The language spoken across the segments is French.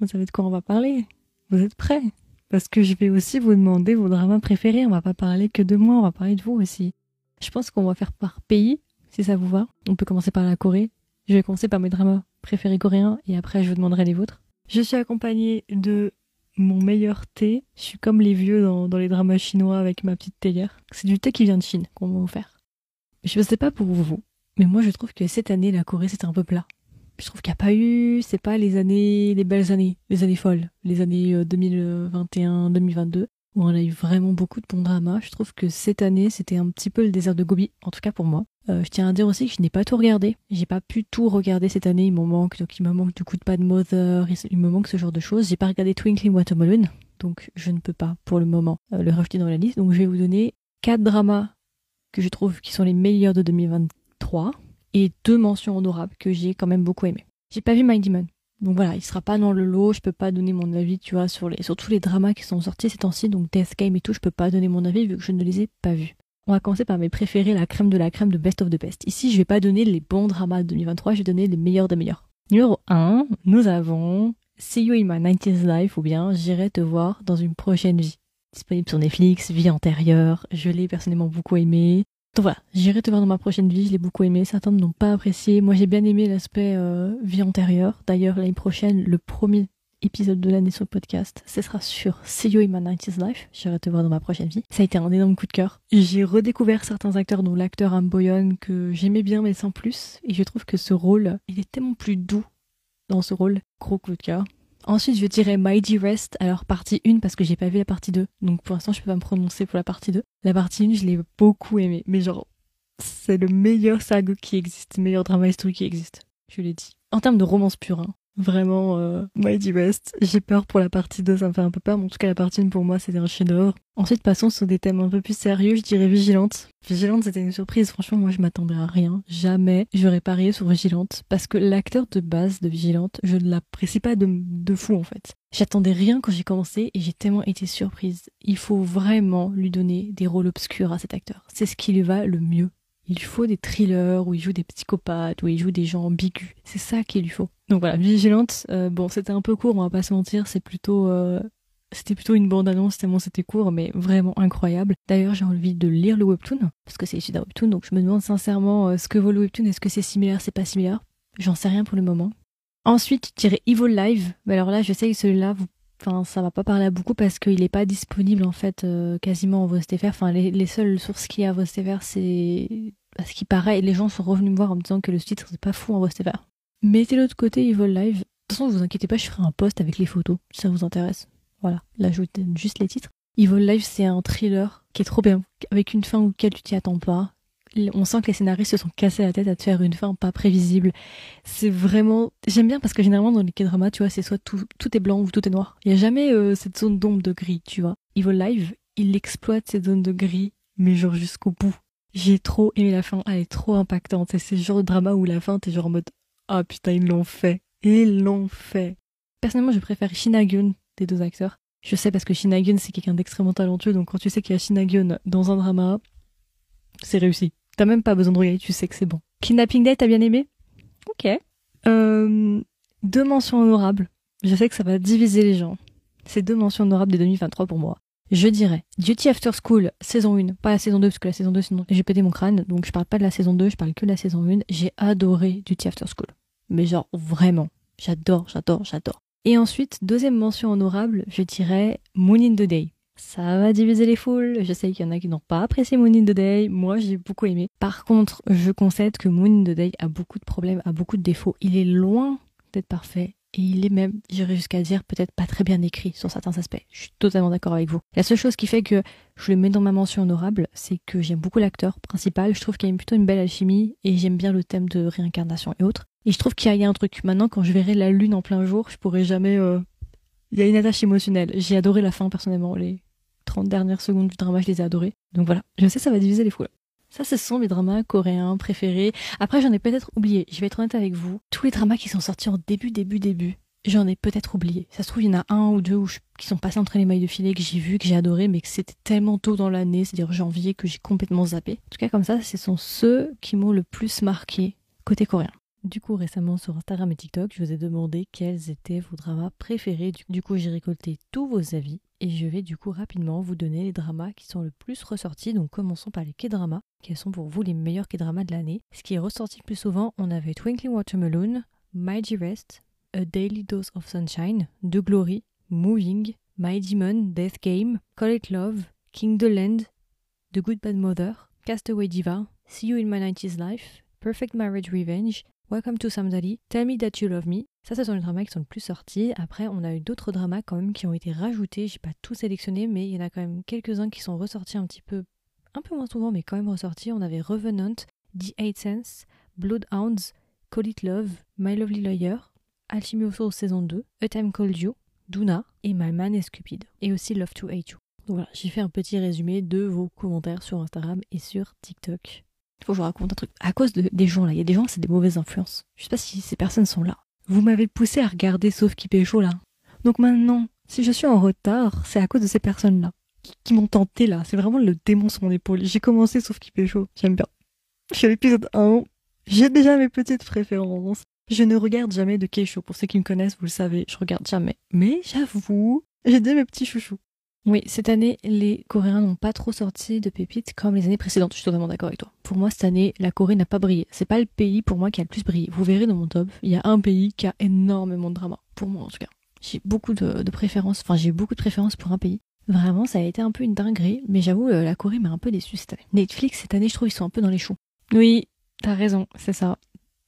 Vous savez de quoi on va parler? Vous êtes prêts? Parce que je vais aussi vous demander vos dramas préférés. On va pas parler que de moi, on va parler de vous aussi. Je pense qu'on va faire par pays, si ça vous va. On peut commencer par la Corée. Je vais commencer par mes dramas préférés coréens et après je vous demanderai les vôtres. Je suis accompagnée de mon meilleur thé. Je suis comme les vieux dans, les dramas chinois avec ma petite théière. C'est du thé qui vient de Chine qu'on m'a offert. Je sais pas pour vous, mais moi je trouve que cette année la Corée c'était un peu plat. Je trouve qu'il n'y a pas eu, c'est pas les années, les belles années, les années folles, les années 2021, 2022, où on a eu vraiment beaucoup de bons dramas. Je trouve que cette année, c'était un petit peu le désert de Gobi, en tout cas pour moi. Euh, je tiens à dire aussi que je n'ai pas tout regardé. J'ai pas pu tout regarder cette année, il m'en manque, donc il me manque du coup de de Mother, il me manque ce genre de choses. J'ai pas regardé Twinkling Watermelon, donc je ne peux pas pour le moment euh, le rajouter dans la liste. Donc je vais vous donner quatre dramas que je trouve qui sont les meilleurs de 2023 et deux mentions honorables que j'ai quand même beaucoup aimé. J'ai pas vu My Demon. Donc voilà, il sera pas dans le lot, je peux pas donner mon avis, tu vois, sur les sur tous les dramas qui sont sortis ces temps-ci, donc Death Game et tout, je peux pas donner mon avis vu que je ne les ai pas vus. On va commencer par mes préférés, la crème de la crème de Best of the Best. Ici, je vais pas donner les bons dramas de 2023, je vais donner les meilleurs des meilleurs. Numéro 1, nous avons See You in My 90s Life ou bien J'irai te voir dans une prochaine vie. Disponible sur Netflix, vie antérieure, je l'ai personnellement beaucoup aimé. Donc voilà, j'irai te voir dans ma prochaine vie, je l'ai beaucoup aimé, certains n'ont pas apprécié. Moi j'ai bien aimé l'aspect euh, vie antérieure. D'ailleurs l'année prochaine, le premier épisode de l'année sur le podcast, ce sera sur See You in My 90s Life. J'irai te voir dans ma prochaine vie. Ça a été un énorme coup de cœur. J'ai redécouvert certains acteurs, dont l'acteur Amboyon que j'aimais bien mais sans plus. Et je trouve que ce rôle, il est tellement plus doux dans ce rôle. Gros coup de cœur. Ensuite, je dirais Mighty Rest, alors partie 1 parce que j'ai pas vu la partie 2. Donc pour l'instant, je peux pas me prononcer pour la partie 2. La partie 1, je l'ai beaucoup aimée. Mais genre, c'est le meilleur saga qui existe, le meilleur drama historique qui existe. Je l'ai dit. En termes de romance pure, hein. Vraiment, euh, Mighty West. J'ai peur pour la partie 2, ça me fait un peu peur, mais en tout cas, la partie 1 pour moi, c'était un chef-d'œuvre. Ensuite, passons sur des thèmes un peu plus sérieux, je dirais Vigilante. Vigilante, c'était une surprise. Franchement, moi, je m'attendais à rien. Jamais j'aurais parié sur Vigilante, parce que l'acteur de base de Vigilante, je ne l'apprécie pas de, de fou, en fait. J'attendais rien quand j'ai commencé et j'ai tellement été surprise. Il faut vraiment lui donner des rôles obscurs à cet acteur. C'est ce qui lui va le mieux. Il faut des thrillers où il joue des psychopathes, où il joue des gens ambigus. C'est ça qu'il lui faut. Donc voilà, Vigilante, euh, bon, c'était un peu court, on va pas se mentir, c'est plutôt... Euh, c'était plutôt une bande-annonce tellement c'était court, mais vraiment incroyable. D'ailleurs, j'ai envie de lire le webtoon, parce que c'est issu d'un webtoon, donc je me demande sincèrement euh, ce que vaut le webtoon, est-ce que c'est similaire, c'est pas similaire? J'en sais rien pour le moment. Ensuite, dirais Evil Live. Alors là, je celui-là, vous Enfin, ça va pas parler à beaucoup parce qu'il est pas disponible en fait euh, quasiment en VOSTFR. Enfin, les, les seules sources qu'il y a à VOSTFR, c'est parce qu'il paraît, les gens sont revenus me voir en me disant que le titre c'est pas fou en VOSTFR. Mettez l'autre côté Evil Live. De toute façon, vous inquiétez pas, je ferai un post avec les photos si ça vous intéresse. Voilà, là je vous donne juste les titres. Evil Live, c'est un thriller qui est trop bien, avec une fin auquel tu t'y attends pas, on sent que les scénaristes se sont cassés la tête à te faire une fin pas prévisible. C'est vraiment, j'aime bien parce que généralement dans les K-dramas, tu vois, c'est soit tout, tout est blanc ou tout est noir. Il y a jamais euh, cette zone d'ombre de gris, tu vois. Evil Live, il exploite cette zone de gris, mais genre jusqu'au bout. J'ai trop aimé la fin, elle est trop impactante. C'est ce genre de drama où la fin, t'es genre en mode, ah putain, ils l'ont fait. Ils l'ont fait. Personnellement, je préfère Shinagun des deux acteurs. Je sais parce que Shinagun, c'est quelqu'un d'extrêmement talentueux, donc quand tu sais qu'il y a Shinagun dans un drama, c'est réussi. T'as même pas besoin de regarder, tu sais que c'est bon. Kidnapping Day, t'as bien aimé? Ok. Euh, deux mentions honorables. Je sais que ça va diviser les gens. C'est deux mentions honorables de 2023 pour moi. Je dirais Duty After School, saison 1, pas la saison 2, parce que la saison 2, sinon j'ai pété mon crâne, donc je parle pas de la saison 2, je parle que de la saison 1. J'ai adoré Duty After School. Mais genre, vraiment. J'adore, j'adore, j'adore. Et ensuite, deuxième mention honorable, je dirais Moon in the Day. Ça va diviser les foules. Je sais qu'il y en a qui n'ont pas apprécié Moon in the Day. Moi, j'ai beaucoup aimé. Par contre, je concède que Moon in the Day a beaucoup de problèmes, a beaucoup de défauts. Il est loin d'être parfait. Et il est même, j'irais jusqu'à dire, peut-être pas très bien écrit sur certains aspects. Je suis totalement d'accord avec vous. La seule chose qui fait que je le mets dans ma mention honorable, c'est que j'aime beaucoup l'acteur principal. Je trouve qu'il y a plutôt une belle alchimie et j'aime bien le thème de réincarnation et autres. Et je trouve qu'il y a un truc. Maintenant, quand je verrai la lune en plein jour, je pourrais jamais. Euh, il y a une attache émotionnelle. J'ai adoré la fin personnellement. 30 dernières secondes du drama, je les ai adorées. Donc voilà, je sais ça va diviser les foules. Ça, ce sont mes dramas coréens préférés. Après, j'en ai peut-être oublié. Je vais être honnête avec vous. Tous les dramas qui sont sortis en début, début, début, j'en ai peut-être oublié. Ça se trouve, il y en a un ou deux qui sont passés entre les mailles de filet que j'ai vu, que j'ai adoré, mais que c'était tellement tôt dans l'année, c'est-à-dire janvier, que j'ai complètement zappé. En tout cas, comme ça, ce sont ceux qui m'ont le plus marqué côté coréen. Du coup, récemment sur Instagram et TikTok, je vous ai demandé quels étaient vos dramas préférés. Du coup, j'ai récolté tous vos avis et je vais du coup rapidement vous donner les dramas qui sont le plus ressortis. Donc, commençons par les K-dramas. Quels sont pour vous les meilleurs K-dramas de l'année? Ce qui est ressorti le plus souvent, on avait Twinkling Watermelon, My Dearest, A Daily Dose of Sunshine, The Glory, Moving, My Demon, Death Game, Call It Love, King the Land, The Good Bad Mother, Castaway Diva, See You in My 90s Life, Perfect Marriage Revenge, Welcome to Somebody, Tell Me That You Love Me. Ça, ce sont les dramas qui sont le plus sortis. Après, on a eu d'autres dramas quand même qui ont été rajoutés. J'ai pas tout sélectionné, mais il y en a quand même quelques-uns qui sont ressortis un petit peu, un peu moins souvent, mais quand même ressortis. On avait Revenant, The Eight Sense, Bloodhounds, Call It Love, My Lovely Lawyer, Alchimioso saison 2, A Time Called You, Duna et My Man is Cupid. Et aussi Love to Hate You. Donc voilà, j'ai fait un petit résumé de vos commentaires sur Instagram et sur TikTok. Faut que je vous raconte un truc. À cause de, des gens là, il y a des gens, c'est des mauvaises influences. Je sais pas si ces personnes sont là. Vous m'avez poussé à regarder Sauf qui pécho là. Donc maintenant, si je suis en retard, c'est à cause de ces personnes-là qui, m'ont tenté là. C'est vraiment le démon sur mon épaule. J'ai commencé Sauf qui pécho. J'aime bien. Je suis à l'épisode 1. J'ai déjà mes petites préférences. Je ne regarde jamais de Keisho. Pour ceux qui me connaissent, vous le savez, je regarde jamais. Mais j'avoue, j'ai dit mes petits chouchous. Oui, cette année, les Coréens n'ont pas trop sorti de pépites comme les années précédentes. Je suis totalement d'accord avec toi. Pour moi, cette année, la Corée n'a pas brillé. C'est pas le pays pour moi qui a le plus brillé. Vous verrez dans mon top, il y a un pays qui a énormément de drama. Pour moi, en tout cas. J'ai beaucoup de, préférences. Enfin, j'ai beaucoup de préférences pour un pays. Vraiment, ça a été un peu une dinguerie. Mais j'avoue, euh, la Corée m'a un peu déçu cette année. Netflix, cette année, je trouve, ils sont un peu dans les choux. Oui, t'as raison, c'est ça.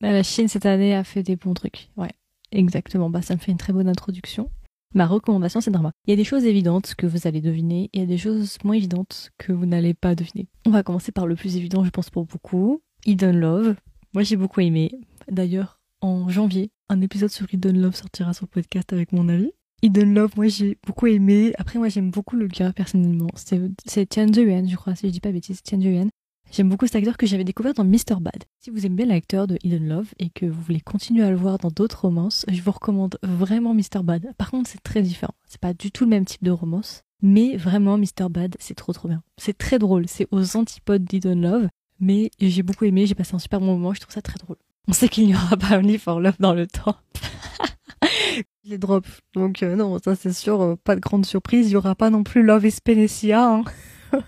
La Chine, cette année, a fait des bons trucs. Ouais, exactement. Bah, ça me fait une très bonne introduction. Ma recommandation, c'est drama. Il y a des choses évidentes que vous allez deviner et il y a des choses moins évidentes que vous n'allez pas deviner. On va commencer par le plus évident, je pense, pour beaucoup. Hidden Love. Moi, j'ai beaucoup aimé. D'ailleurs, en janvier, un épisode sur Hidden Love sortira sur le podcast avec mon avis. Hidden Love, moi, j'ai beaucoup aimé. Après, moi, j'aime beaucoup le gars, personnellement. C'est Tian Yuan, je crois, si je dis pas bêtise, Tian Yuan. J'aime beaucoup cet acteur que j'avais découvert dans Mr. Bad. Si vous aimez l'acteur de Hidden Love et que vous voulez continuer à le voir dans d'autres romances, je vous recommande vraiment Mr. Bad. Par contre, c'est très différent. C'est pas du tout le même type de romance. Mais vraiment, Mr. Bad, c'est trop trop bien. C'est très drôle. C'est aux antipodes d'Hidden Love. Mais j'ai beaucoup aimé. J'ai passé un super bon moment. Je trouve ça très drôle. On sait qu'il n'y aura pas Only for Love dans le temps. Les drops. Donc euh, non, ça c'est sûr, euh, pas de grande surprise. Il y aura pas non plus Love is Penecia. Hein.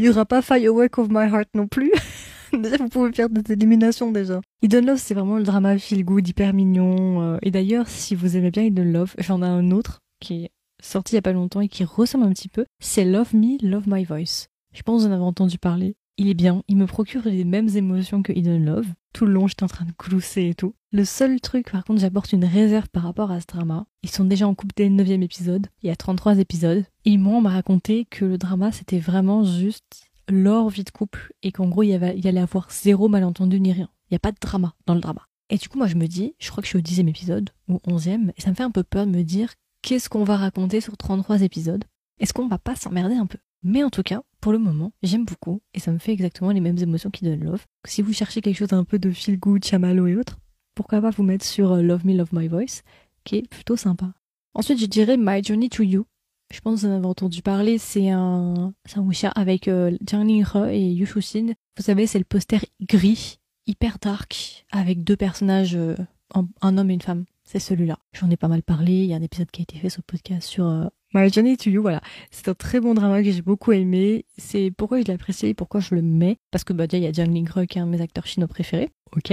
Il y aura pas Firework of My Heart non plus. vous pouvez faire des éliminations déjà. Hidden Love, c'est vraiment le drama feel good, hyper mignon. Euh. Et d'ailleurs, si vous aimez bien Hidden Love, j'en ai un autre qui est sorti il y a pas longtemps et qui ressemble un petit peu. C'est Love Me, Love My Voice. Je pense que vous en avez entendu parler. Il est bien, il me procure les mêmes émotions que Hidden Love. Tout le long, j'étais en train de glousser et tout. Le seul truc, par contre, j'apporte une réserve par rapport à ce drama. Ils sont déjà en couple dès le 9 épisode. Il y a 33 épisodes. Et moi, on m'a raconté que le drama, c'était vraiment juste leur vie de couple et qu'en gros, il y, avait, allait avoir zéro malentendu ni rien. Il n'y a pas de drama dans le drama. Et du coup, moi, je me dis, je crois que je suis au dixième épisode ou onzième, et ça me fait un peu peur de me dire qu'est-ce qu'on va raconter sur 33 épisodes? Est-ce qu'on va pas s'emmerder un peu? Mais en tout cas, pour le moment, j'aime beaucoup et ça me fait exactement les mêmes émotions qui donnent Love. Si vous cherchez quelque chose un peu de feel good, chamalo et autres, pourquoi pas vous mettre sur euh, Love Me, Love My Voice, qui est plutôt sympa. Ensuite, je dirais My Journey to You. Je pense que vous en avez entendu parler, c'est un, un wuxia avec euh, Jiang Linghe et Yu Shuxin. Vous savez, c'est le poster gris, hyper dark, avec deux personnages, euh, un homme et une femme. C'est celui-là. J'en ai pas mal parlé, il y a un épisode qui a été fait sur le podcast sur euh, My Journey to You, voilà. C'est un très bon drama que j'ai beaucoup aimé. C'est pourquoi je l'ai apprécié et pourquoi je le mets. Parce que bah déjà, il y a Jiang Linghe qui est un de mes acteurs chinois préférés. Ok.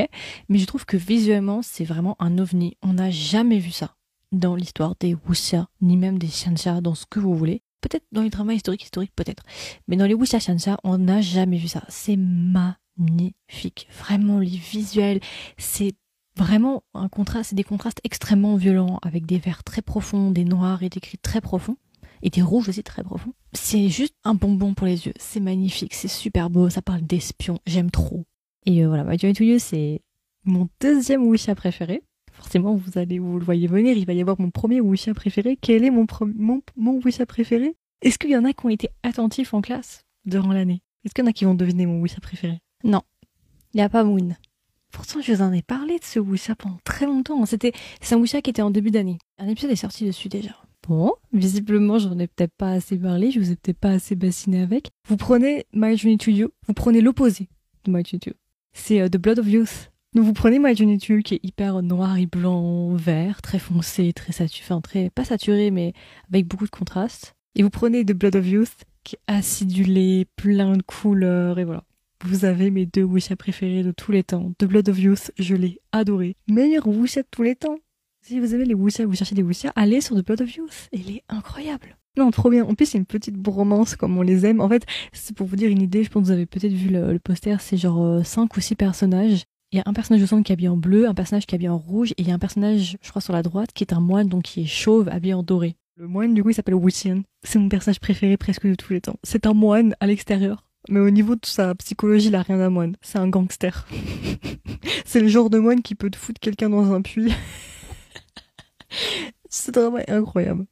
Mais je trouve que visuellement, c'est vraiment un ovni. On n'a jamais vu ça dans l'histoire des wuxia, ni même des xianxia, dans ce que vous voulez. Peut-être dans les dramas historiques, historiques peut-être. Mais dans les wuxia xianxia, on n'a jamais vu ça. C'est magnifique. Vraiment, les visuels, c'est vraiment un contraste, c'est des contrastes extrêmement violents avec des verts très profonds, des noirs et des gris très profonds et des rouges aussi très profonds. C'est juste un bonbon pour les yeux. C'est magnifique, c'est super beau, ça parle d'espions, j'aime trop. Et euh, voilà, My Journey to You, c'est mon deuxième wuxia préféré. Forcément, vous allez, vous le voyez venir, il va y avoir mon premier wuxia préféré. Quel est mon, mon, mon wuxia préféré? Est-ce qu'il y en a qui ont été attentifs en classe durant l'année? Est-ce qu'il y en a qui vont deviner mon wuxia préféré? Non, il n'y a pas Moon. Pourtant, je vous en ai parlé de ce wuxia pendant très longtemps. C'était, un wuxia qui était en début d'année. Un épisode est sorti dessus déjà. Bon, visiblement, j'en ai peut-être pas assez parlé, je vous ai peut-être pas assez bassiné avec. Vous prenez My Journey to You, vous prenez l'opposé de My Journey to You. C'est euh, The Blood of Youth Donc vous prenez My Journey to You qui est hyper noir et blanc, vert, très foncé, très saturé, enfin très, pas saturé, mais avec beaucoup de contraste. Et vous prenez The Blood of Youth qui est acidulé, plein de couleurs, et voilà. Vous avez mes deux wuxia préférés de tous les temps. The Blood of Youth, je l'ai adoré. Meilleur wuxia de tous les temps. Si vous avez les wuxia, vous cherchez des wuxia, allez sur The Blood of Youth. Il est incroyable. Non, trop bien. En plus, c'est une petite bromance comme on les aime. En fait, c'est pour vous dire une idée, je pense que vous avez peut-être vu le, poster, c'est genre 5 euh, ou 6 personnages. Il y a un personnage au centre qui est habillé en bleu, un personnage qui est habillé en rouge, et il y a un personnage, je crois, sur la droite, qui est un moine, donc qui est chauve, habillé en doré. Le moine, du coup, il s'appelle Wuxian. C'est mon personnage préféré presque de tous les temps. C'est un moine à l'extérieur. Mais au niveau de sa psychologie, il a rien d'un moine. C'est un gangster. c'est le genre de moine qui peut te foutre quelqu'un dans un puits. Ce drama est incroyable.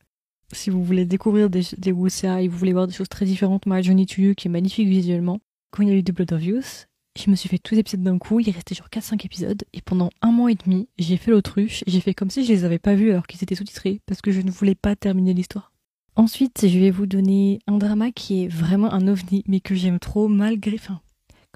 Si vous voulez découvrir des, des wuxia et vous voulez voir des choses très différentes, My Journey to qui est magnifique visuellement, quand il y a eu The Blood of Youth, je me suis fait tous les épisodes d'un coup, il restait genre 4-5 épisodes, et pendant un mois et demi, j'ai fait l'autruche, j'ai fait comme si je les avais pas vus alors qu'ils étaient sous-titrés, parce que je ne voulais pas terminer l'histoire. Ensuite, je vais vous donner un drama qui est vraiment un ovni, mais que j'aime trop malgré...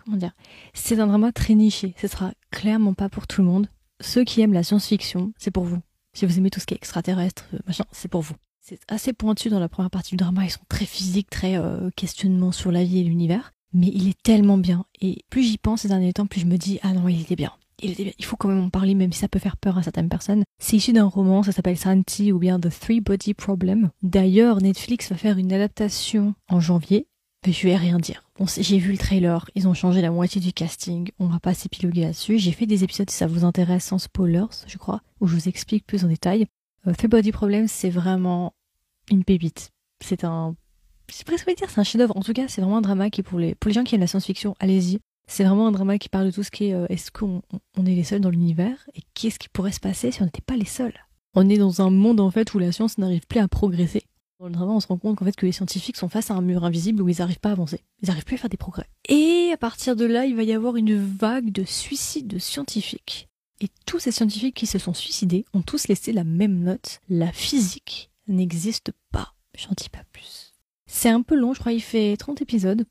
Comment dire C'est un drama très niché, ce sera clairement pas pour tout le monde. Ceux qui aiment la science-fiction, c'est pour vous. Si vous aimez tout ce qui est extraterrestre, euh, machin, c'est pour vous. C'est assez pointu dans la première partie du drama, ils sont très physiques, très euh, questionnement sur la vie et l'univers mais il est tellement bien. Et plus j'y pense ces derniers temps, plus je me dis, ah non, il était bien. Il, faut quand même en parler, même si ça peut faire peur à certaines personnes. C'est issu d'un roman, ça s'appelle Santi ou bien The Three Body Problem. D'ailleurs, Netflix va faire une adaptation en janvier. Mais je vais rien dire. J'ai vu le trailer, ils ont changé la moitié du casting, on va pas s'épiloguer là-dessus. J'ai fait des épisodes si ça vous intéresse sans spoilers, je crois, où je vous explique plus en détail. Euh, Three Body Problem, c'est vraiment une pépite. C'est un c'est presque dire c'est un chef-d'œuvre. En tout cas, c'est vraiment un drama qui pour les pour les gens qui aiment la science-fiction, allez-y. C'est vraiment un drama qui parle de tout ce qui est euh, est-ce qu'on on est les seuls dans l'univers et qu'est-ce qui pourrait se passer si on n'était pas les seuls? On est dans un monde en fait où la science n'arrive plus à progresser. Dans le drama, on se rend compte qu'en fait que les scientifiques sont face à un mur invisible où ils n'arrivent pas à avancer. Ils n'arrivent plus à faire des progrès. Et à partir de là, il va y avoir une vague de suicides de scientifiques. Et tous ces scientifiques qui se sont suicidés ont tous laissé la même note. La physique n'existe pas. J'en dis pas plus. C'est un peu long, je crois, il fait 30 épisodes,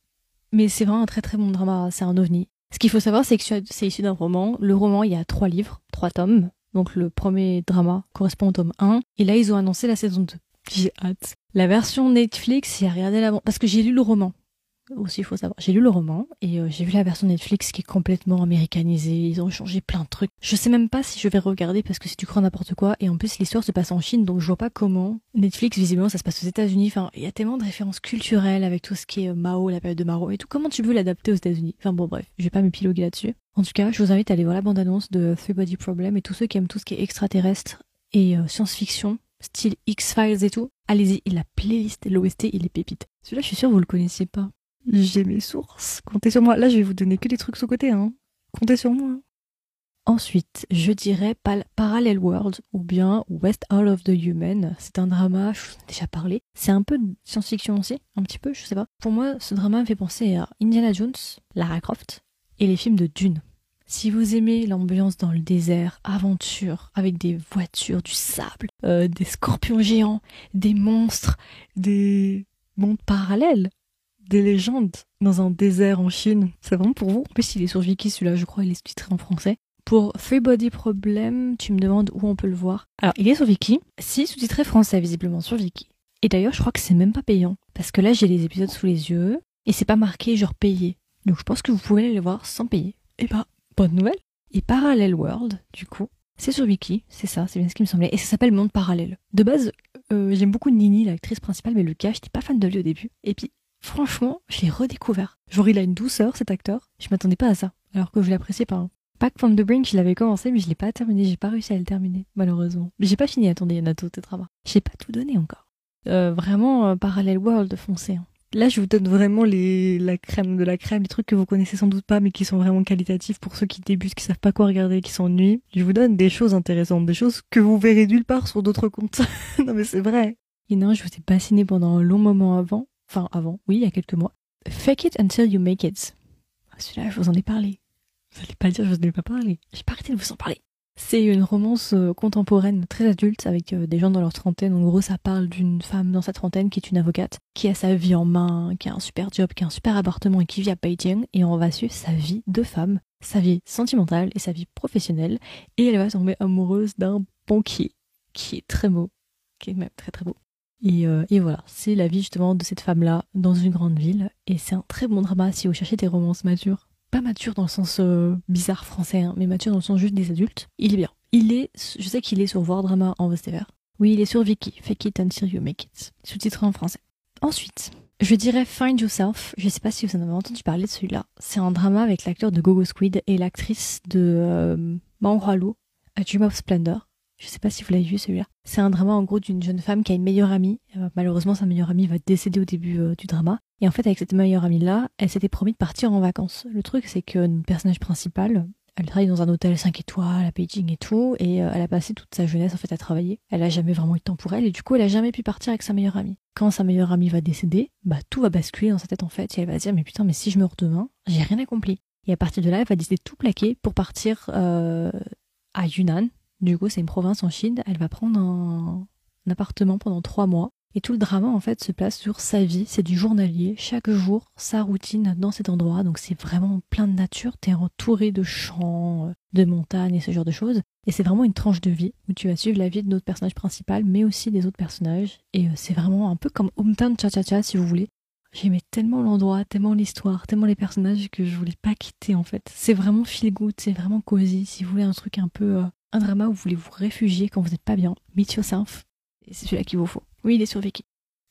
mais c'est vraiment un très très bon drama, c'est un ovni. Ce qu'il faut savoir, c'est que c'est issu d'un roman. Le roman, il y a trois livres, trois tomes. Donc le premier drama correspond au tome 1. Et là, ils ont annoncé la saison 2. J'ai hâte. La version Netflix, a regardé l'avant. Parce que j'ai lu le roman aussi, il faut savoir. J'ai lu le roman et euh, j'ai vu la version Netflix qui est complètement américanisée. Ils ont changé plein de trucs. Je sais même pas si je vais regarder parce que c'est du grand n'importe quoi. Et en plus, l'histoire se passe en Chine, donc je vois pas comment. Netflix, visiblement, ça se passe aux États-Unis. Enfin, il y a tellement de références culturelles avec tout ce qui est euh, Mao, la période de Mao et tout. Comment tu veux l'adapter aux États-Unis? Enfin bon, bref, je vais pas m'épiloguer là-dessus. En tout cas, je vous invite à aller voir la bande-annonce de Three Body Problem et tous ceux qui aiment tout ce qui est extraterrestre et euh, science-fiction, style X-Files et tout. Allez-y, la playlist, l'OST, il est pépite. Celui-là, je suis sûr vous le connaissiez pas. J'ai mes sources. Comptez sur moi. Là, je vais vous donner que des trucs sous côté. Hein. Comptez sur moi. Ensuite, je dirais Parallel World ou bien West All of the Human. C'est un drama, je vous en ai déjà parlé. C'est un peu de science-fiction aussi, un petit peu, je sais pas. Pour moi, ce drama me fait penser à Indiana Jones, Lara Croft et les films de Dune. Si vous aimez l'ambiance dans le désert, aventure, avec des voitures, du sable, euh, des scorpions géants, des monstres, des mondes parallèles, des légendes dans un désert en Chine. C'est vraiment pour vous? En plus, il est sur Viki celui-là, je crois, il est sous-titré en français. Pour Three Body Problem, tu me demandes où on peut le voir. Alors, il est sur Viki. Si, sous-titré français, visiblement, sur Viki. Et d'ailleurs, je crois que c'est même pas payant. Parce que là, j'ai les épisodes sous les yeux. Et c'est pas marqué genre payé. Donc, je pense que vous pouvez aller les voir sans payer. Et bah, bonne nouvelle. Et Parallel World, du coup, c'est sur Viki. C'est ça, c'est bien ce qui me semblait. Et ça s'appelle Monde Parallèle. De base, euh, j'aime beaucoup Nini, l'actrice principale, mais le cas, j'étais pas fan de lui au début. Et puis, Franchement, je l'ai redécouvert. Genre, il a une douceur, cet acteur. Je m'attendais pas à ça. Alors que je l'appréciais pas. Pack from the Brink, je l'avais commencé, mais je l'ai pas terminé. J'ai pas réussi à le terminer, malheureusement. Mais j'ai pas fini. Attendez, il y en a d'autres travaux. J'ai pas tout donné encore. Euh, vraiment, euh, Parallel World, foncé. Hein. Là, je vous donne vraiment les, la crème de la crème, les trucs que vous connaissez sans doute pas, mais qui sont vraiment qualitatifs pour ceux qui débutent, qui savent pas quoi regarder, qui s'ennuient. Je vous donne des choses intéressantes, des choses que vous verrez nulle part sur d'autres comptes. non, mais c'est vrai. Et non, je vous ai bassiné pendant un long moment avant. Enfin, avant, oui, il y a quelques mois. Fake it until you make it. Ah, celui-là, je vous en ai parlé. Vous allez pas dire, je vous en ai pas parlé. J'ai pas arrêté de vous en parler. C'est une romance euh, contemporaine très adulte avec euh, des gens dans leur trentaine. En gros, ça parle d'une femme dans sa trentaine qui est une avocate, qui a sa vie en main, qui a un super job, qui a un super appartement et qui vit à Beijing. Et on va suivre sa vie de femme, sa vie sentimentale et sa vie professionnelle. Et elle va tomber amoureuse d'un banquier qui est très beau, qui est même très très beau. Et, euh, et voilà, c'est la vie justement de cette femme-là dans une grande ville. Et c'est un très bon drama si vous cherchez des romances matures pas mature dans le sens euh, bizarre français, hein, mais mature dans le sens juste des adultes. Il est bien. Il est, je sais qu'il est sur Voir Drama en VSTVR. Oui, il est sur Viki, Fake It Until You Make It, sous-titré en français. Ensuite, je dirais Find Yourself. Je sais pas si vous en avez entendu parler de celui-là. C'est un drama avec l'acteur de Gogo Squid et l'actrice de euh, Manghua A Dream of Splendor. Je sais pas si vous l'avez vu celui-là. C'est un drama en gros d'une jeune femme qui a une meilleure amie. Euh, malheureusement, sa meilleure amie va décéder au début euh, du drama. Et en fait, avec cette meilleure amie-là, elle s'était promis de partir en vacances. Le truc, c'est que notre personnage principal, elle travaille dans un hôtel 5 étoiles à Beijing et tout, et euh, elle a passé toute sa jeunesse en fait à travailler. Elle a jamais vraiment eu de temps pour elle, et du coup, elle a jamais pu partir avec sa meilleure amie. Quand sa meilleure amie va décéder, bah tout va basculer dans sa tête en fait, et elle va dire mais putain, mais si je meurs demain, j'ai rien accompli. Et à partir de là, elle va décider de tout plaquer pour partir à Yunnan, du coup, c'est une province en Chine. Elle va prendre un, appartement pendant trois mois. Et tout le drama, en fait, se place sur sa vie. C'est du journalier. Chaque jour, sa routine dans cet endroit. Donc, c'est vraiment plein de nature. T'es entouré de champs, de montagnes et ce genre de choses. Et c'est vraiment une tranche de vie où tu vas suivre la vie de notre personnage principal, mais aussi des autres personnages. Et euh, c'est vraiment un peu comme Hometown Cha-Cha-Cha, si vous voulez. J'aimais tellement l'endroit, tellement l'histoire, tellement les personnages que je voulais pas quitter, en fait. C'est vraiment feel good, c'est vraiment cosy. Si vous voulez un truc un peu euh, un drama où vous voulez vous réfugier quand vous n'êtes pas bien, Meet Yourself, c'est celui-là qu'il vous faut. Oui, il est sur Viki.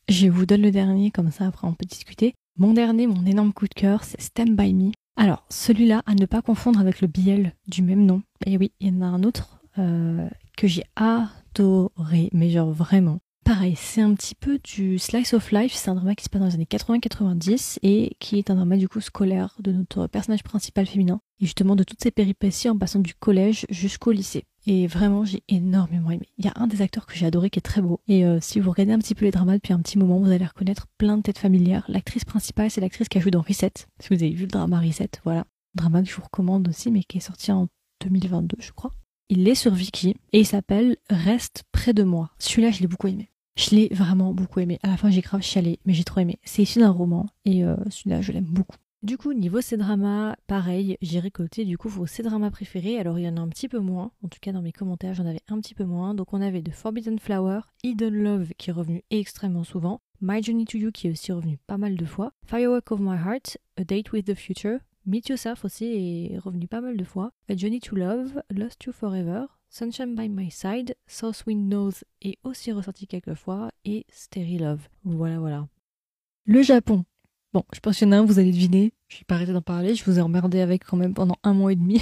Je vous donne le dernier, comme ça après on peut discuter. Mon dernier, mon énorme coup de cœur, c'est Stand By Me. Alors, celui-là, à ne pas confondre avec le Biel du même nom. Et oui, il y en a un autre euh, que j'ai adoré, mais genre vraiment. Pareil, c'est un petit peu du slice of life, c'est un drama qui se passe dans les années 80-90 et qui est un drama du coup scolaire de notre personnage principal féminin et justement de toutes ces péripéties en passant du collège jusqu'au lycée. Et vraiment, j'ai énormément aimé. Il y a un des acteurs que j'ai adoré qui est très beau. Et euh, si vous regardez un petit peu les dramas depuis un petit moment, vous allez reconnaître plein de têtes familières. L'actrice principale, c'est l'actrice qui a joué dans Reset. Si vous avez vu le drama Reset, voilà. Drama que je vous recommande aussi, mais qui est sorti en 2022, je crois. Il est sur Viki et il s'appelle Reste près de moi. Celui-là, je l'ai beaucoup aimé. Je l'ai vraiment beaucoup aimé. À la fin, j'ai grave chialé, mais j'ai trop aimé. C'est issu d'un roman et euh, celui-là, je l'aime beaucoup. Du coup, niveau C-drama, pareil, j'ai récolté du coup vos C-dramas préférés. Alors, il y en a un petit peu moins. En tout cas, dans mes commentaires, j'en avais un petit peu moins. Donc, on avait The Forbidden Flower, Hidden Love qui est revenu extrêmement souvent, My Journey to You qui est aussi revenu pas mal de fois, Firework of My Heart, A Date with the Future, Meet Yourself aussi est revenu pas mal de fois, A Journey to Love, Lost You Forever, Sunshine by My Side, South Wind Knows est aussi ressorti quelques fois, et Sterry Love. Voilà, voilà. Le Japon, Bon, je pense qu'il y en a un, vous allez deviner. Je vais pas arrêter d'en parler. Je vous ai emmerdé avec quand même pendant un mois et demi.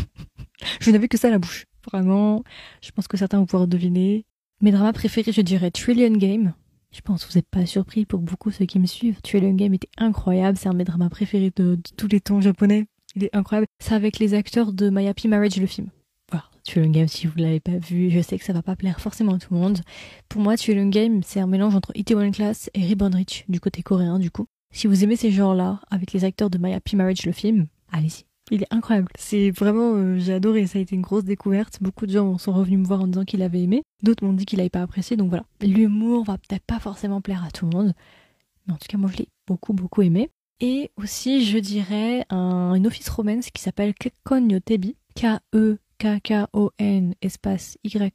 je n'avais que ça à la bouche. Vraiment, je pense que certains vont pouvoir deviner. Mes dramas préférés, je dirais Trillion Game. Je pense que vous n'êtes pas surpris pour beaucoup ceux qui me suivent. Trillion Game était incroyable. C'est un de mes dramas préférés de, tous les temps japonais. Il est incroyable. C'est avec les acteurs de My Happy Marriage, le film. Voilà. Trillion Game, si vous ne l'avez pas vu, je sais que ça va pas plaire forcément à tout le monde. Pour moi, Trillion Game, c'est un mélange entre Itaewon Class et Ribbon Rich, du côté coréen, du coup. Si vous aimez ces genres-là, avec les acteurs de My Happy Marriage, le film, allez-y. Il est incroyable. C'est vraiment, euh, j'ai adoré. Ça a été une grosse découverte. Beaucoup de gens sont revenus me voir en disant qu'il avait aimé. D'autres m'ont dit qu'il n'avait pas apprécié. Donc voilà. L'humour va peut-être pas forcément plaire à tout le monde. Mais en tout cas, moi, je l'ai beaucoup, beaucoup aimé. Et aussi, je dirais, un, une office romance qui s'appelle Kekkon Yotebi. K-E-K-K-O-N espace Y-O-T-E-I-B-I.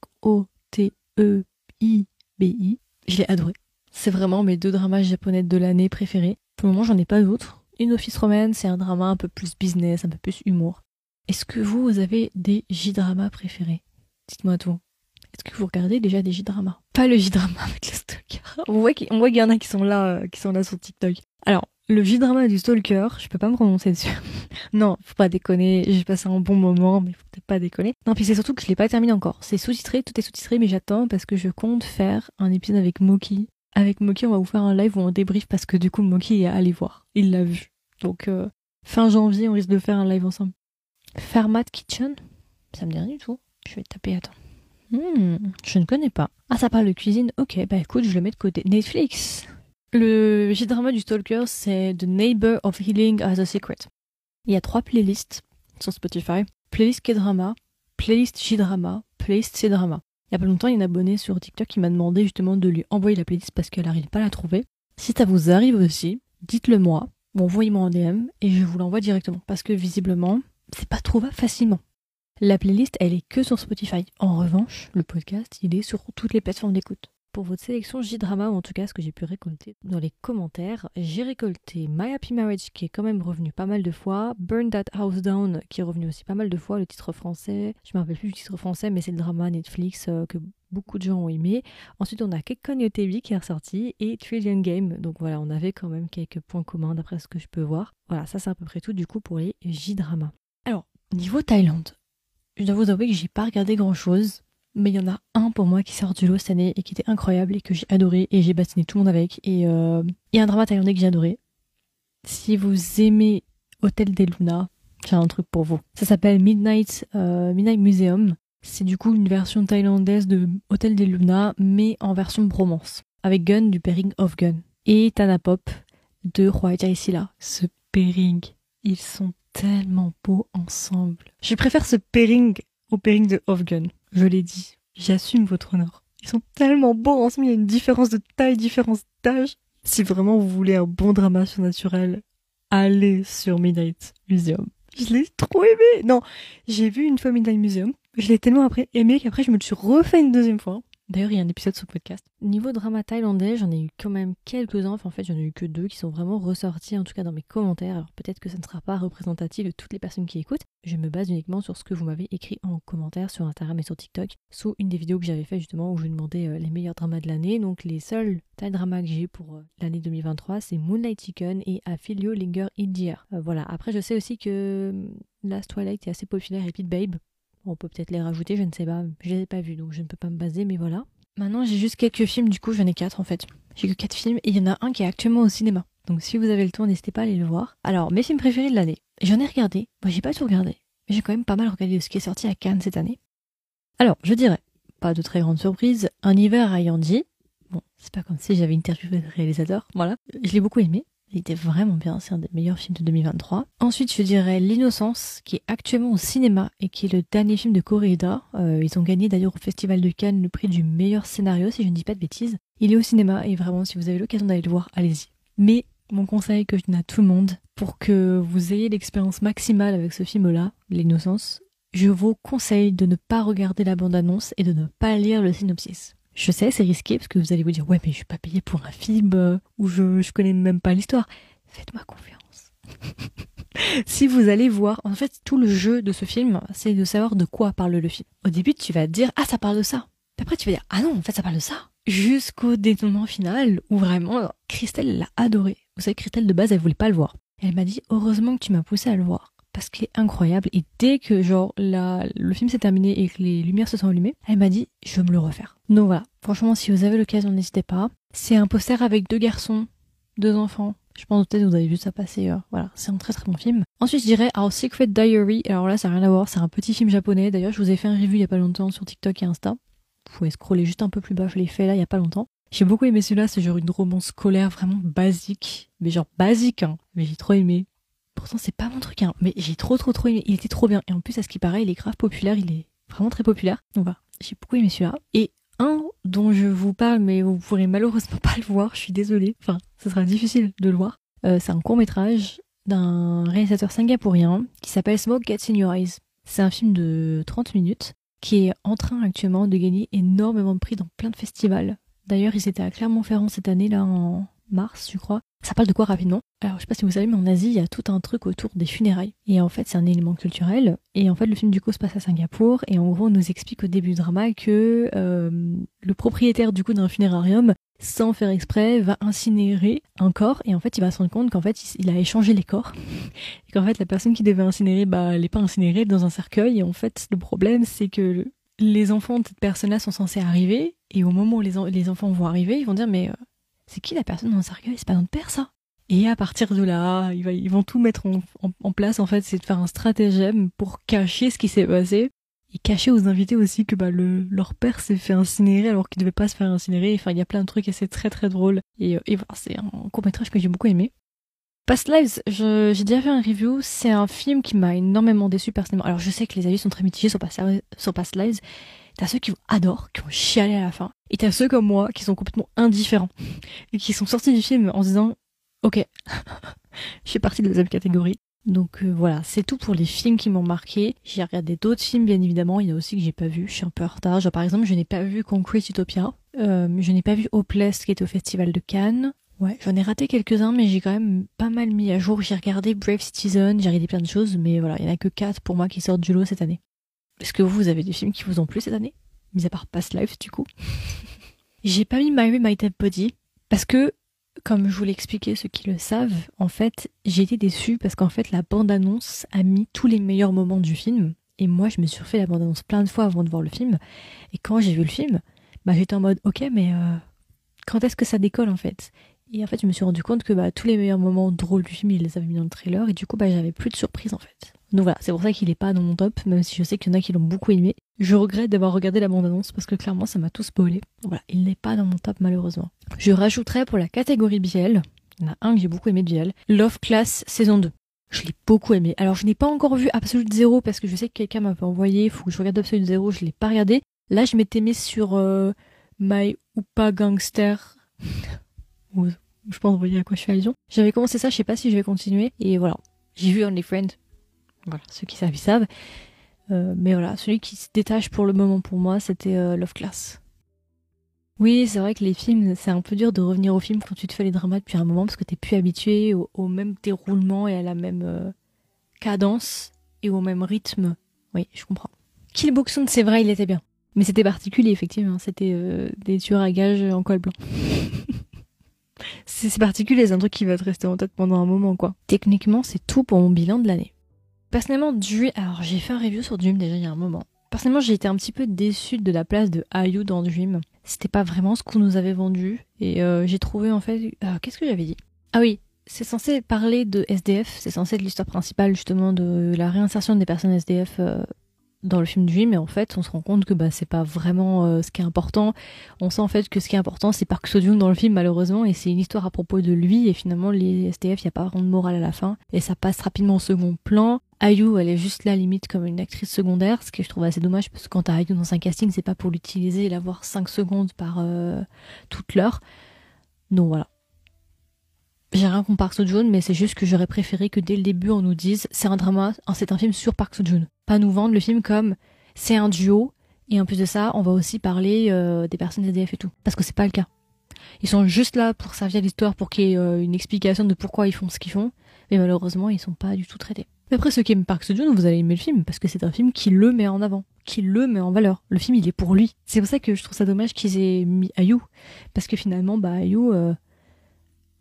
Je l'ai adoré. C'est vraiment mes deux dramas japonais de l'année préférés. Pour le moment, j'en ai pas d'autres. Une Office Romance, c'est un drama un peu plus business, un peu plus humour. Est-ce que vous, vous avez des J-dramas préférés? Dites-moi tout. Est-ce que vous regardez déjà des J-dramas? Pas le J-drama avec le stalker. On voit qu'il y en a qui sont là, euh, qui sont là sur TikTok. Alors, le J-drama du stalker, je peux pas me prononcer dessus. non, faut pas déconner. J'ai passé un bon moment, mais faut peut-être pas déconner. Non, puis c'est surtout que je l'ai pas terminé encore. C'est sous-titré, tout est sous-titré, mais j'attends parce que je compte faire un épisode avec Moki avec Moki, on va vous faire un live où on débrief parce que du coup, Moki est allé voir. Il l'a vu. Donc, euh, fin janvier, on risque de faire un live ensemble. Fermat Kitchen? Ça me dit rien du tout. Je vais taper, attends. Hmm, je ne connais pas. Ah, ça parle de cuisine Ok, bah écoute, je le mets de côté. Netflix Le J-drama du Stalker, c'est The Neighbor of Healing as a Secret. Il y a trois playlists sur Spotify. Playlist K-drama, playlist J-drama, playlist C-drama. Il y a pas longtemps, il y a une abonnée sur TikTok qui m'a demandé justement de lui envoyer la playlist parce qu'elle n'arrive pas à la trouver. Si ça vous arrive aussi, dites-le moi, envoyez-moi en DM et je vous l'envoie directement parce que visiblement, c'est pas trouvable facilement. La playlist, elle est que sur Spotify. En revanche, le podcast, il est sur toutes les plateformes d'écoute. Pour votre sélection J-drama, ou en tout cas ce que j'ai pu récolter dans les commentaires, j'ai récolté My Happy Marriage qui est quand même revenu pas mal de fois, Burn That House Down qui est revenu aussi pas mal de fois, le titre français, je me rappelle plus du titre français mais c'est le drama Netflix euh, que beaucoup de gens ont aimé. Ensuite on a Kekkon Yotebi qui est ressorti et Trillion Game, donc voilà on avait quand même quelques points communs d'après ce que je peux voir. Voilà ça c'est à peu près tout du coup pour les J-drama. Alors niveau Thaïlande, je dois vous avouer que j'ai pas regardé grand chose mais il y en a un pour moi qui sort du lot cette année et qui était incroyable et que j'ai adoré et j'ai bassiné tout le monde avec. Et euh, a un drama thaïlandais que j'ai adoré. Si vous aimez Hôtel des Luna, j'ai un truc pour vous. Ça s'appelle Midnight, euh, Midnight Museum. C'est du coup une version thaïlandaise de Hôtel des Luna, mais en version bromance. Avec Gun du pairing of Gun. Et Tana Pop de Roi Silla. Ce pairing, ils sont tellement beaux ensemble. Je préfère ce pairing au pairing de Of Gun. Je l'ai dit, j'assume votre honneur. Ils sont tellement beaux ensemble, il y a une différence de taille, différence d'âge. Si vraiment vous voulez un bon drama surnaturel, allez sur Midnight Museum. Je l'ai trop aimé. Non, j'ai vu une fois Midnight Museum. Je l'ai tellement aimé qu'après je me suis refait une deuxième fois. D'ailleurs, il y a un épisode sur le podcast. Niveau drama thaïlandais, j'en ai eu quand même quelques-uns. Enfin, en fait, j'en ai eu que deux qui sont vraiment ressortis, en tout cas dans mes commentaires. Alors peut-être que ça ne sera pas représentatif de toutes les personnes qui écoutent. Je me base uniquement sur ce que vous m'avez écrit en commentaire sur Instagram et sur TikTok, sous une des vidéos que j'avais fait justement où je demandais euh, les meilleurs dramas de l'année. Donc les seuls Thai dramas que j'ai pour euh, l'année 2023, c'est Moonlight Chicken et Affilio Linger India. Euh, voilà. Après, je sais aussi que Last Twilight est assez populaire et Pete Babe on peut peut-être les rajouter, je ne sais pas. Je les ai pas vus, donc je ne peux pas me baser, mais voilà. Maintenant, j'ai juste quelques films, du coup, j'en ai quatre en fait. J'ai que quatre films, et il y en a un qui est actuellement au cinéma. Donc si vous avez le temps, n'hésitez pas à aller le voir. Alors, mes films préférés de l'année. J'en ai regardé. Moi, j'ai pas tout regardé. Mais j'ai quand même pas mal regardé ce qui est sorti à Cannes cette année. Alors, je dirais, pas de très grande surprise, Un hiver à Yandi. Bon, c'est pas comme si j'avais interviewé le réalisateur. Voilà. Je l'ai beaucoup aimé. Il était vraiment bien, c'est un des meilleurs films de 2023. Ensuite, je dirais L'Innocence, qui est actuellement au cinéma et qui est le dernier film de Koreeda. Euh, ils ont gagné d'ailleurs au Festival de Cannes le prix du meilleur scénario, si je ne dis pas de bêtises. Il est au cinéma et vraiment, si vous avez l'occasion d'aller le voir, allez-y. Mais mon conseil que je donne à tout le monde, pour que vous ayez l'expérience maximale avec ce film-là, L'Innocence, je vous conseille de ne pas regarder la bande-annonce et de ne pas lire le synopsis. Je sais, c'est risqué parce que vous allez vous dire ouais mais je suis pas payé pour un film euh, où je je connais même pas l'histoire. Faites-moi confiance. si vous allez voir, en fait tout le jeu de ce film, c'est de savoir de quoi parle le film. Au début tu vas te dire ah ça parle de ça. Puis après tu vas dire ah non en fait ça parle de ça. Jusqu'au dénouement final où vraiment Christelle l'a adoré. Vous savez Christelle de base elle voulait pas le voir. Elle m'a dit heureusement que tu m'as poussé à le voir parce qu'il est incroyable. Et dès que genre la, le film s'est terminé et que les lumières se sont allumées, elle m'a dit je veux me le refaire. Donc voilà, franchement si vous avez l'occasion n'hésitez pas. C'est un poster avec deux garçons, deux enfants. Je pense peut-être que vous avez vu ça passer. Euh, voilà, c'est un très très bon film. Ensuite je dirais Our Secret Diary. Alors là ça n'a rien à voir, c'est un petit film japonais. D'ailleurs je vous ai fait un review il y a pas longtemps sur TikTok et Insta. Vous pouvez scroller juste un peu plus bas, je l'ai fait là il y a pas longtemps. J'ai beaucoup aimé celui-là, c'est genre une romance scolaire vraiment basique. Mais genre basique, hein. Mais j'ai trop aimé. Pourtant, c'est pas mon truc, hein. Mais j'ai trop, trop, trop aimé. Il était trop bien. Et en plus, à ce qui paraît, il est grave populaire. Il est vraiment très populaire. Donc voilà. J'ai beaucoup aimé celui-là. Et un dont je vous parle, mais vous pourrez malheureusement pas le voir. Je suis désolée. Enfin, ce sera difficile de le voir. Euh, c'est un court métrage d'un réalisateur singapourien qui s'appelle Smoke Gets in Your Eyes. C'est un film de 30 minutes qui est en train actuellement de gagner énormément de prix dans plein de festivals. D'ailleurs, ils étaient à Clermont-Ferrand cette année, là, en mars, je crois. Ça parle de quoi rapidement? Alors, je sais pas si vous savez, mais en Asie, il y a tout un truc autour des funérailles. Et en fait, c'est un élément culturel. Et en fait, le film du coup se passe à Singapour. Et en gros, on nous explique au début du drama que euh, le propriétaire du coup d'un funérarium, sans faire exprès, va incinérer un corps. Et en fait, il va se rendre compte qu'en fait, il a échangé les corps. Et qu'en fait, la personne qui devait incinérer, bah, elle n'est pas incinérée, dans un cercueil. Et en fait, le problème, c'est que les enfants de cette personne-là sont censés arriver. Et au moment où les, les enfants vont arriver, ils vont dire, mais... Euh, c'est qui la personne dans le cercueil? C'est pas notre père, ça? Et à partir de là, ils vont tout mettre en, place, en fait, c'est de faire un stratagème pour cacher ce qui s'est passé. Et cacher aux invités aussi que bah, le, leur père s'est fait incinérer alors qu'il devait pas se faire incinérer. Enfin, il y a plein de trucs et c'est très très drôle. Et, euh, voilà, c'est un court métrage que j'ai beaucoup aimé. Past Lives, j'ai déjà fait un review. C'est un film qui m'a énormément déçu personnellement. Alors je sais que les avis sont très mitigés sur sur Past Lives. T'as ceux qui adorent, qui ont chialé à la fin. Et t'as ceux comme moi qui sont complètement indifférents. Et qui sont sortis du film en se disant Ok, je fais partie de la deuxième catégorie. Donc euh, voilà, c'est tout pour les films qui m'ont marqué. J'ai regardé d'autres films, bien évidemment. Il y en a aussi que j'ai pas vu. Je suis un peu en retard. Par exemple, je n'ai pas vu Concrete Utopia. Euh, je n'ai pas vu Hopeless qui est au Festival de Cannes. Ouais, j'en ai raté quelques-uns, mais j'ai quand même pas mal mis à jour. J'ai regardé Brave Citizen, j'ai regardé plein de choses, mais voilà, il y en a que 4 pour moi qui sortent du lot cette année. Est-ce que vous avez des films qui vous ont plu cette année? Mis à part Past Life, du coup. j'ai pas mis My My Dead Body, parce que comme je vous l'ai expliqué, ceux qui le savent, en fait, j'ai été déçue parce qu'en fait, la bande-annonce a mis tous les meilleurs moments du film. Et moi, je me suis refait la bande-annonce plein de fois avant de voir le film. Et quand j'ai vu le film, bah, j'étais en mode, ok, mais euh, quand est-ce que ça décolle en fait? Et en fait, je me suis rendu compte que bah, tous les meilleurs moments drôles du film, ils les avaient mis dans le trailer. Et du coup, bah, j'avais plus de surprise en fait. Donc voilà, c'est pour ça qu'il est pas dans mon top, même si je sais qu'il y en a qui l'ont beaucoup aimé. Je regrette d'avoir regardé la bande-annonce parce que clairement ça m'a tout spoilé. Voilà, il n'est pas dans mon top malheureusement. Je rajouterai pour la catégorie Biel, il y en a un que j'ai beaucoup aimé de Biel, Love Class saison 2. Je l'ai beaucoup aimé. Alors je n'ai pas encore vu Absolute Zero parce que je sais que quelqu'un m'a envoyé, il faut que je regarde Absolute Zero, je l'ai pas regardé. Là je m'étais mis sur euh, My Oupa Gangster. je pense vous voyez à quoi je fais allusion. J'avais commencé ça, je sais pas si je vais continuer. Et voilà, j'ai vu Only Friend, voilà, ceux qui savent, ils savent. Euh, mais voilà, celui qui se détache pour le moment pour moi, c'était euh, Love Class. Oui, c'est vrai que les films, c'est un peu dur de revenir au film quand tu te fais les dramas depuis un moment parce que t'es plus habitué au, même déroulement et à la même euh, cadence et au même rythme. Oui, je comprends. Kill Boxon, c'est vrai, il était bien. Mais c'était particulier, effectivement. C'était des tueurs à gages en col blanc. c'est particulier, c'est un truc qui va te rester en tête pendant un moment, quoi. Techniquement, c'est tout pour mon bilan de l'année. Personnellement. Alors, j'ai fait un review sur Dream déjà il y a un moment. Personnellement, j'ai été un petit peu déçue de la place de Ayu dans Dream. C'était pas vraiment ce qu'on nous avait vendu. Et euh, j'ai trouvé en fait. Euh, qu'est-ce que j'avais dit? Ah oui, c'est censé parler de SDF. C'est censé être l'histoire principale justement de la réinsertion des personnes SDF euh, dans le film Dream. Et en fait, on se rend compte que bah, c'est pas vraiment ce qui est important. On sent en fait que ce qui est important, c'est Park Joon dans le film malheureusement. Et c'est une histoire à propos de lui. Et finalement, les SDF, il n'y a pas vraiment de morale à la fin. Et ça passe rapidement au second plan. Ayu, elle est juste là limite comme une actrice secondaire, ce que je trouve assez dommage parce que quand t'as Ayu dans un casting, c'est pas pour l'utiliser et l'avoir 5 secondes par euh, toute l'heure. Donc voilà. J'ai rien contre Park Seo-joon, mais c'est juste que j'aurais préféré que dès le début on nous dise c'est un drama, c'est un film sur Park Seo-joon. Pas nous vendre le film comme c'est un duo et en plus de ça, on va aussi parler euh, des personnes SDF et tout. Parce que c'est pas le cas. Ils sont juste là pour servir l'histoire, pour qu'il y ait euh, une explication de pourquoi ils font ce qu'ils font, mais malheureusement ils sont pas du tout traités. Après, ceux qui aiment Park Seo-joon, vous allez aimer le film parce que c'est un film qui le met en avant, qui le met en valeur. Le film, il est pour lui. C'est pour ça que je trouve ça dommage qu'ils aient mis Ayu, parce que finalement, bah Ayu, euh,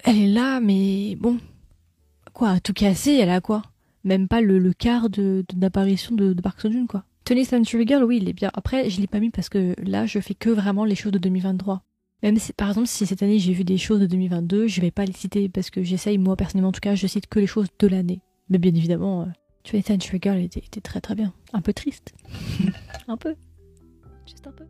elle est là, mais bon, quoi, tout cassé, elle a quoi? Même pas le, quart de d'apparition de, de, Park Seo-joon, quoi. Tony Century Girl, oui, il est bien. Après, je l'ai pas mis parce que là, je fais que vraiment les choses de 2023. Même si, par exemple, si cette année j'ai vu des choses de 2022, je vais pas les citer parce que j'essaye, moi personnellement en tout cas, je cite que les choses de l'année. Mais bien évidemment, tu vois, Century Girl était, était très très bien. Un peu triste. un peu. Juste un peu.